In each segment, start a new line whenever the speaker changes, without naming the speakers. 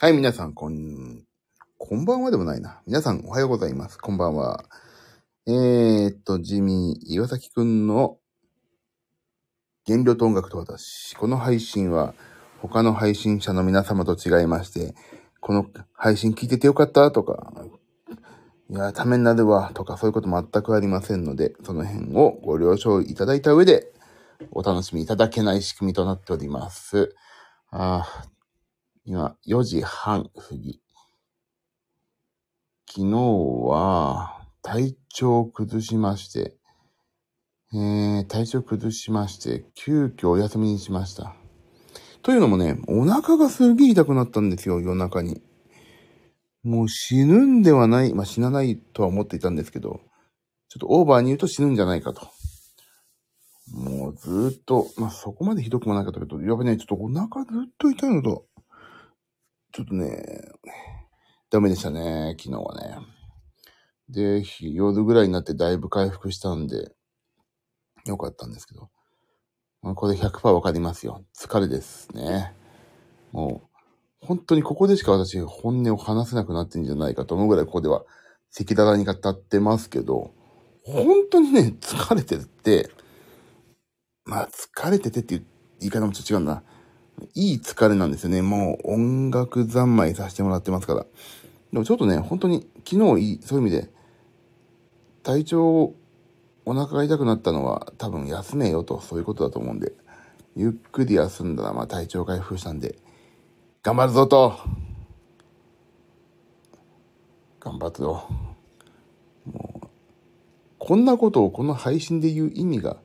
はい、皆さん、こん、こんばんはでもないな。皆さん、おはようございます。こんばんは。えー、っと、ジミー、岩崎くんの原料と音楽と私。この配信は、他の配信者の皆様と違いまして、この配信聞いててよかった？とか、いや、ためになるわ、とか、そういうこと全くありませんので、その辺をご了承いただいた上で、お楽しみいただけない仕組みとなっております。あー今、4時半過ぎ。昨日は、体調を崩しまして、えー、体調崩しまして、急遽お休みにしました。というのもね、お腹がすげえ痛くなったんですよ、夜中に。もう死ぬんではない、まあ、死なないとは思っていたんですけど、ちょっとオーバーに言うと死ぬんじゃないかと。もうずっと、まあ、そこまでひどくもなかったけど、やっぱね、ちょっとお腹ずっと痛いのと、ちょっとね、ダメでしたね、昨日はね。で、夜ぐらいになってだいぶ回復したんで、よかったんですけど。まあ、これ100%わかりますよ。疲れですね。もう、本当にここでしか私本音を話せなくなってんじゃないかと思うぐらいここでは赤裸々に語ってますけど、本当にね、疲れてるって、まあ疲れててっていう言い方もちょっと違うな。いい疲れなんですよね。もう音楽三昧させてもらってますから。でもちょっとね、本当に昨日いい、そういう意味で、体調、お腹が痛くなったのは多分休めよと、そういうことだと思うんで、ゆっくり休んだらまあ体調回復したんで、頑張るぞと頑張るぞ。もう、こんなことをこの配信で言う意味が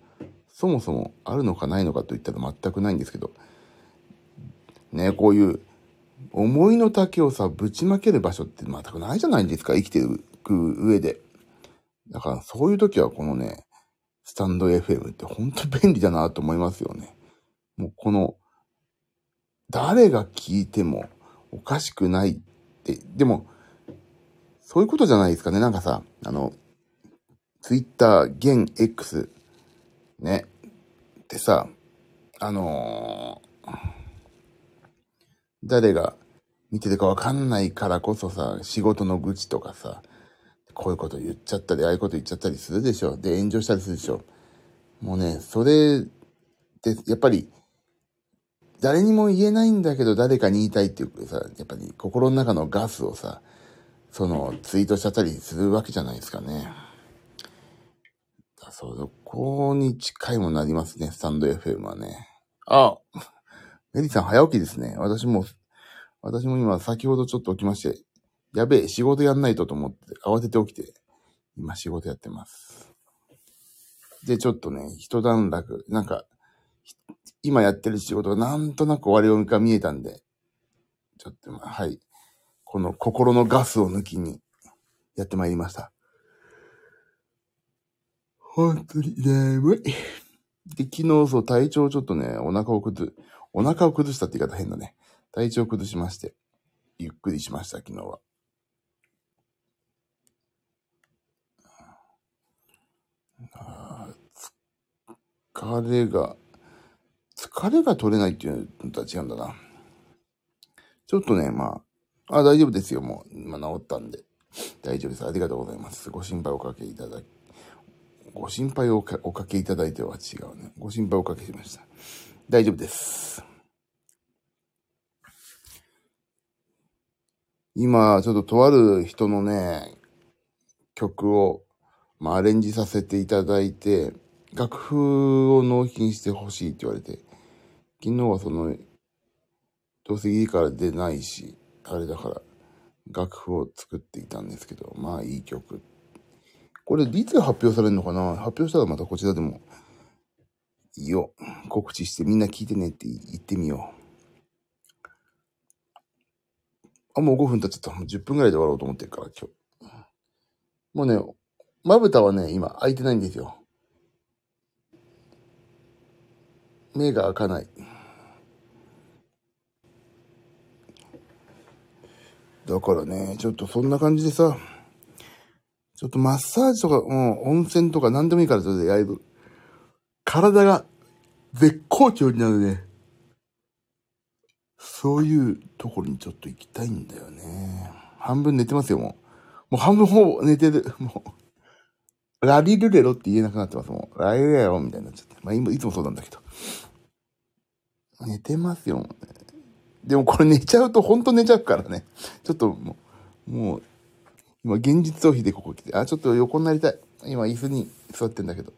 そもそもあるのかないのかと言ったら全くないんですけど、ね、こういう思いの丈をさ、ぶちまける場所って全くないじゃないですか、生きていく上で。だからそういう時はこのね、スタンド FM って本当便利だなと思いますよね。もうこの、誰が聞いてもおかしくないって、でも、そういうことじゃないですかね。なんかさ、あの、ツイッター、現 X、ね、ってさ、あのー誰が見てるかわかんないからこそさ、仕事の愚痴とかさ、こういうこと言っちゃったり、ああいうこと言っちゃったりするでしょ。で、炎上したりするでしょ。もうね、それって、やっぱり、誰にも言えないんだけど、誰かに言いたいっていうさ、やっぱり心の中のガスをさ、その、ツイートしちゃったりするわけじゃないですかね。だそこに近いものありますね、スタンド FM はね。あメリーさん早起きですね。私も、私も今先ほどちょっと起きまして、やべえ、仕事やんないとと思って、慌てて起きて、今仕事やってます。で、ちょっとね、一段落、なんか、今やってる仕事がなんとなく終わりが見えたんで、ちょっと、まあはい。この心のガスを抜きにやってまいりました。本当に眠い。で、昨日そう体調ちょっとね、お腹を崩、お腹を崩したって言い方変だね。体調を崩しまして、ゆっくりしました、昨日は。疲れが、疲れが取れないっていうのとは違うんだな。ちょっとね、まあ、あ、大丈夫ですよ、もう。今治ったんで。大丈夫です。ありがとうございます。ご心配おかけいただき、ご心配をおかおかけいただいては違うね。ご心配おかけしました。大丈夫です。今、ちょっととある人のね、曲を、まあ、アレンジさせていただいて、楽譜を納品してほしいって言われて、昨日はその、どうせ家から出ないし、あれだから、楽譜を作っていたんですけど、まあいい曲。これ、いつ発表されるのかな？発表したらまたこちらでも、いいよ。告知してみんな聞いてねって言ってみよう。あ、もう5分経っちゃった。もう10分ぐらいで終わろうと思ってるから、今日。もうね、まぶたはね、今開いてないんですよ。目が開かない。だからね、ちょっとそんな感じでさ、ちょっとマッサージとか、うん、温泉とか何でもいいから、それでやる。体が絶好調になるね。そういうところにちょっと行きたいんだよね。半分寝てますよ、もう。もう半分ほぼ寝てる。もう。ラリルレロって言えなくなってます、もう。ラリルレロみたいになっちゃって。まあ今、いつもそうなんだけど。寝てますよ。でもこれ寝ちゃうとほんと寝ちゃうからね。ちょっともう、もう、今現実逃避でここ来て、あ、ちょっと横になりたい。今椅子に座ってんだけど。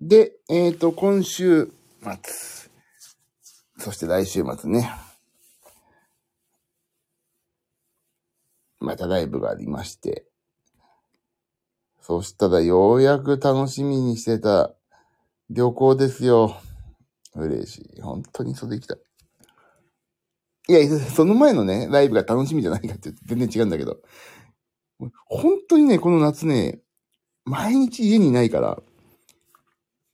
で、えっ、ー、と、今週末、そして来週末ね。またライブがありまして。そしたらようやく楽しみにしてた旅行ですよ。嬉しい。本当にそれ行きたい。いや、その前のね、ライブが楽しみじゃないかって全然違うんだけど。本当にね、この夏ね、毎日家にいないから、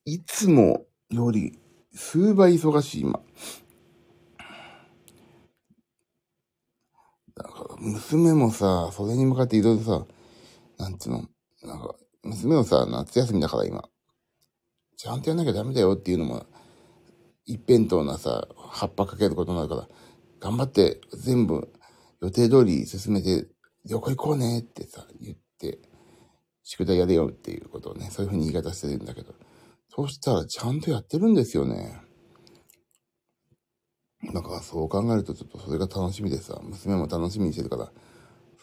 いつもより数倍忙しい、今。だから、娘もさ、それに向かっていろいろさ、なんていうの、なんか、娘もさ、夏休みだから今、ちゃんとやんなきゃダメだよっていうのも、一辺倒なさ、葉っぱかけることになるから、頑張って全部予定通り進めて、旅行行こうねってさ、言って、宿題やれよっていうことをね、そういうふうに言い方してるんだけど、そしたらちゃんとやってるんですよね。なんかそう考えるとちょっとそれが楽しみでさ、娘も楽しみにしてるから、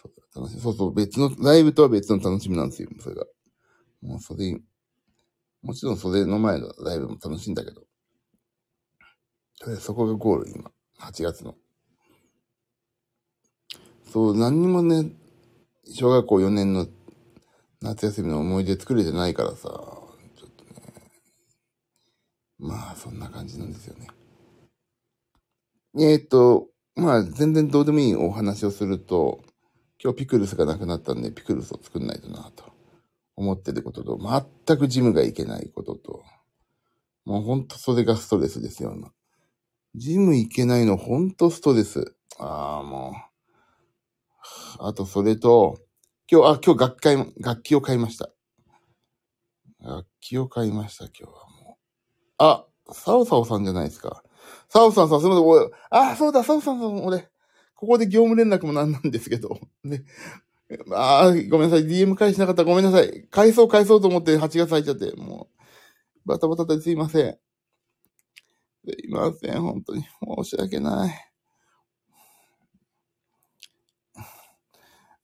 そう楽しそうそう、別の、ライブとは別の楽しみなんですよ、それが。もうそれ、もちろんそれの前のライブも楽しいんだけど、そこがゴール、今。8月の。そう、何にもね、小学校4年の夏休みの思い出作れてないからさ、まあ、そんな感じなんですよね。えっ、と、まあ、全然どうでもいいお話をすると、今日ピクルスがなくなったんで、ピクルスを作んないとなと思ってることと、全くジムが行けないことと、もうほんとそれがストレスですよ、ジム行けないのほんとストレス。ああ、もう。あと、それと、今日、あ、今日楽器、楽器を買いました。楽器を買いました、今日は。あ、サオサオさんじゃないですか。サオさんさん、すみません、俺、あ、そうだ、サオさんさん、俺、ここで業務連絡もなんなんですけど。ね。あごめんなさい。DM 返しなかったごめんなさい。返そう返そうと思って8月入っちゃって、もう、バタバタですいません。すいません。本当に申し訳ない。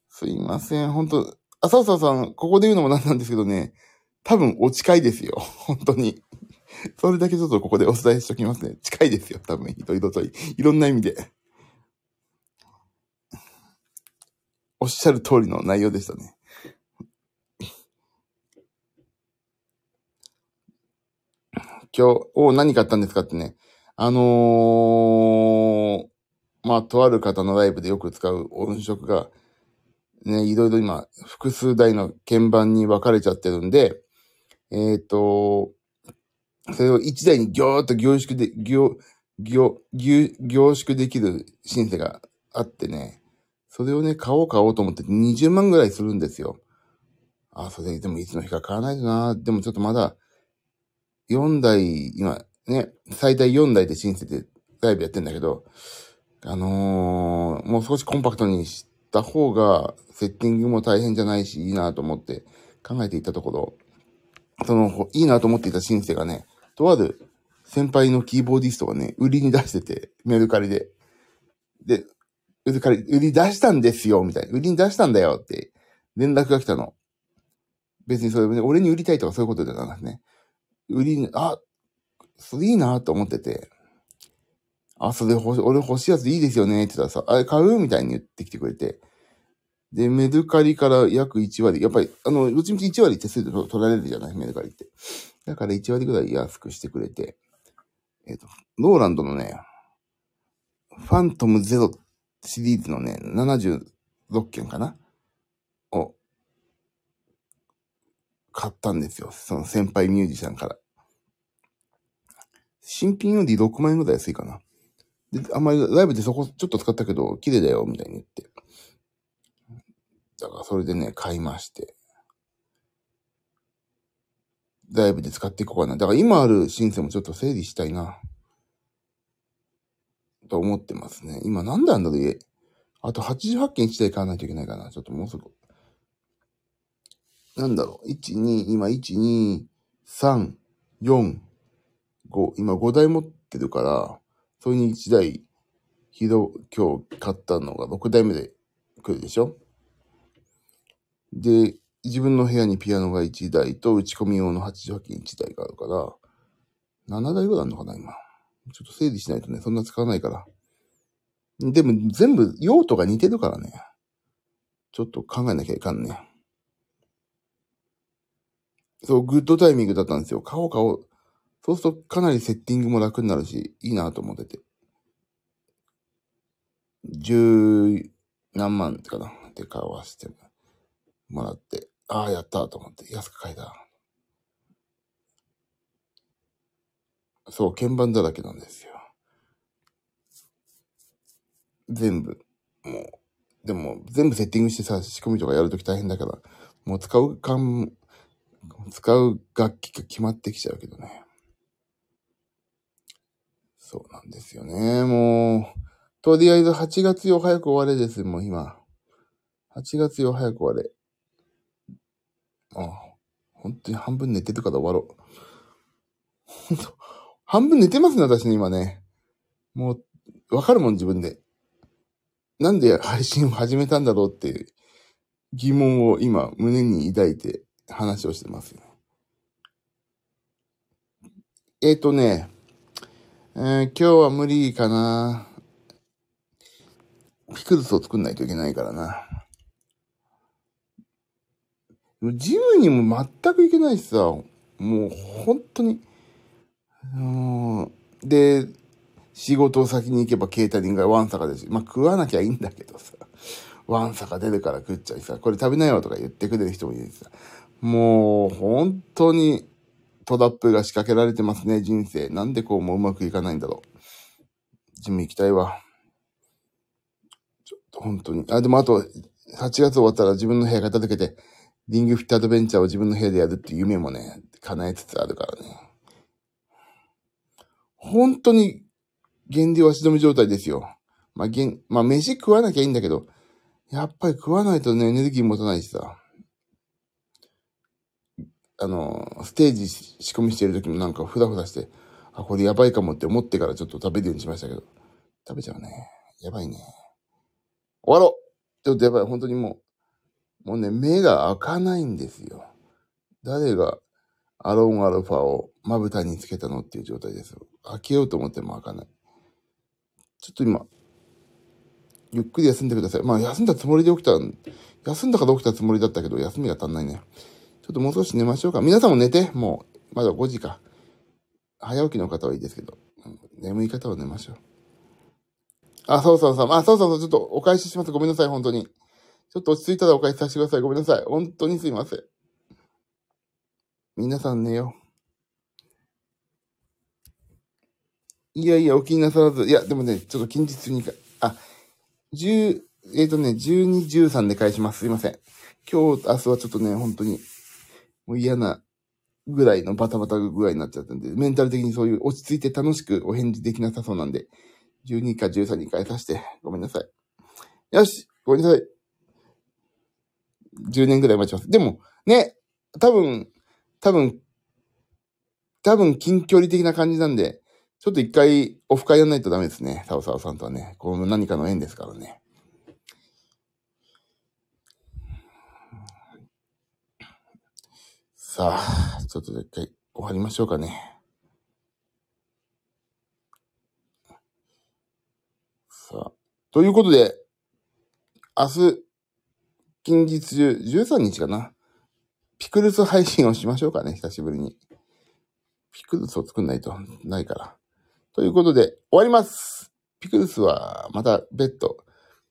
すいません。本当あ、さささん、ここで言うのもなんなんですけどね、多分お近いですよ。本当に。それだけちょっとここでお伝えしときますね。近いですよ。多分、いろいろと、いろんな意味で。おっしゃる通りの内容でしたね。今日、お何買ったんですかってね。あのー、まあ、とある方のライブでよく使う音色が、ね、いろいろ今、複数台の鍵盤に分かれちゃってるんで、えっ、ー、と、それを一台にギョーっと凝縮で、凝、凝、凝縮できるシンセがあってね、それをね、買おう買おうと思って20万ぐらいするんですよ。あ、それでもいつの日か買わないとな。でもちょっとまだ、4台、今、ね、最大4台でシンセでライブやってんだけど、あのー、もう少しコンパクトにした方が、セッティングも大変じゃないし、いいなと思って考えていたところ、その、いいなと思っていたシンセがね、とある先輩のキーボーディストがね、売りに出してて、メルカリで。で、売り、売り出したんですよ、みたいな。売りに出したんだよって連絡が来たの。別にそれ、ね、俺に売りたいとかそういうことじゃなくてね。売りに、あ、それいいなと思ってて。あ、それ欲し、俺欲しいやついいですよねって言ったらさ、あれ買う？みたいに言ってきてくれて。で、メルカリから約1割、やっぱり、あの、うちみち1割手数料取られるじゃない？メルカリって。だから1割ぐらい安くしてくれて。えっ、ー、と、ローランドのね、ファントムゼロシリーズのね、76件かな？を、買ったんですよ。その先輩ミュージシャンから。新品より6万円ぐらい安いかな。で、あんまりライブでそこちょっと使ったけど、綺麗だよ、みたいに言って。だからそれでね、買いまして。ライブで使っていこうかな。だから今あるシンセもちょっと整理したいな。と思ってますね。今なんであんだろう、あと88件1台買わないといけないかな。ちょっともうすぐ。なんだろう。1、2、今1、2、3、4、5。今5台持ってるから、それに1台、ひど、今日買ったのが6台目で来るでしょで、自分の部屋にピアノが1台と打ち込み用の88件1台があるから、7台ぐらいあるのかな、今。ちょっと整理しないとね、そんな使わないから。でも全部用途が似てるからね。ちょっと考えなきゃいかんね。そう、グッドタイミングだったんですよ。買おう買おう。そうするとかなりセッティングも楽になるし、いいなと思ってて。十何万ってかなって買わせてもらって。ああ、やったと思って。安く買えた。そう、鍵盤だらけなんですよ。全部。もう。でも、全部セッティングしてさ、仕込みとかやるとき大変だから、もう使うかん、使う楽器が決まってきちゃうけどね。そうなんですよね。もう、とりあえず8月よ早く終われです、もう今。8月よ早く終われ。ああ本当に半分寝てるから終わろう。本 当半分寝てますね、私ね、今ね。もう、わかるもん、自分で。なんで配信を始めたんだろうっていう疑問を今、胸に抱いて話をしてますよ。えっ、ー、とね、えー今日は無理かな。ピクルスを作んないといけないからな。ジムにも全く行けないしさ、もう本当に。うんで、仕事を先に行けばケータリングがワンサカですし、まあ食わなきゃいいんだけどさ、ワンサカ出るから食っちゃいさ、これ食べなよとか言ってくれる人もいるしさ、もう本当にトラップが仕掛けられてますね、人生。なんでこうもううまくいかないんだろう。ジム行きたいわ。ちょっと本当に。あ、でもあと、8月終わったら自分の部屋片付けて、リングフィットアドベンチャーを自分の部屋でやるっていう夢もね、叶えつつあるからね。本当に、減量足止め状態ですよ。まあ、減、まあ、飯食わなきゃいいんだけど、やっぱり食わないとね、エネルギー持たないしさ。あの、ステージ仕込みしてる時もなんかふらふらして、あ、これやばいかもって思ってからちょっと食べるようにしましたけど。食べちゃうね。やばいね。終わろうちょっとやばい。本当にもう、もうね、目が開かないんですよ。誰がアロンアルファをまぶたにつけたのっていう状態です。開けようと思っても開かない。ちょっと今、ゆっくり休んでください。まあ休んだつもりで起きた、休んだから起きたつもりだったけど、休みが足んないね。ちょっともう少し寝ましょうか。皆さんも寝て。もう、まだ5時か。早起きの方はいいですけど、眠い方は寝ましょう。あ、そうそうそう。あ、そうそうそう。ちょっとお返しします。ごめんなさい、本当に。ちょっと落ち着いたらお返しさせてください。ごめんなさい。本当にすいません。皆さん寝よう。いやいや、お気になさらず。いや、でもね、ちょっと近日にか、あ、10、えっ、とね、12、13で返します。すいません。今日、明日はちょっとね、本当に、もう嫌なぐらいのバタバタ具合になっちゃったんで、メンタル的にそういう落ち着いて楽しくお返事できなさそうなんで、12か13に返させて、ごめんなさい。よしごめんなさい。10年ぐらい待ちます。でも、ね、多分、多分、多分近距離的な感じなんで、ちょっと一回オフ会やんないとダメですね。サオサオさんとはね。この何かの縁ですからね。さあ、ちょっと一回終わりましょうかね。さあ、ということで、明日、近日中、13日かな。ピクルス配信をしましょうかね、久しぶりに。ピクルスを作んないとないから。ということで、終わります。ピクルスはまた別途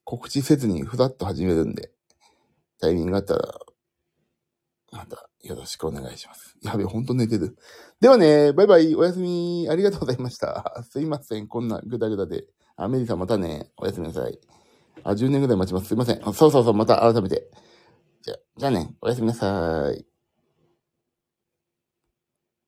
告知せずにふらっと始めるんで、タイミングがあったら、またよろしくお願いします。やべえ、ほんと寝てる。ではね、バイバイ、おやすみ、ありがとうございました。すいません、こんなぐだぐだで。あ、メリーさんまたね、おやすみなさい。あ、10年ぐらい待ちます。すいません。そうそうそう、また改めて。じゃ、じゃあね、おやすみなさい。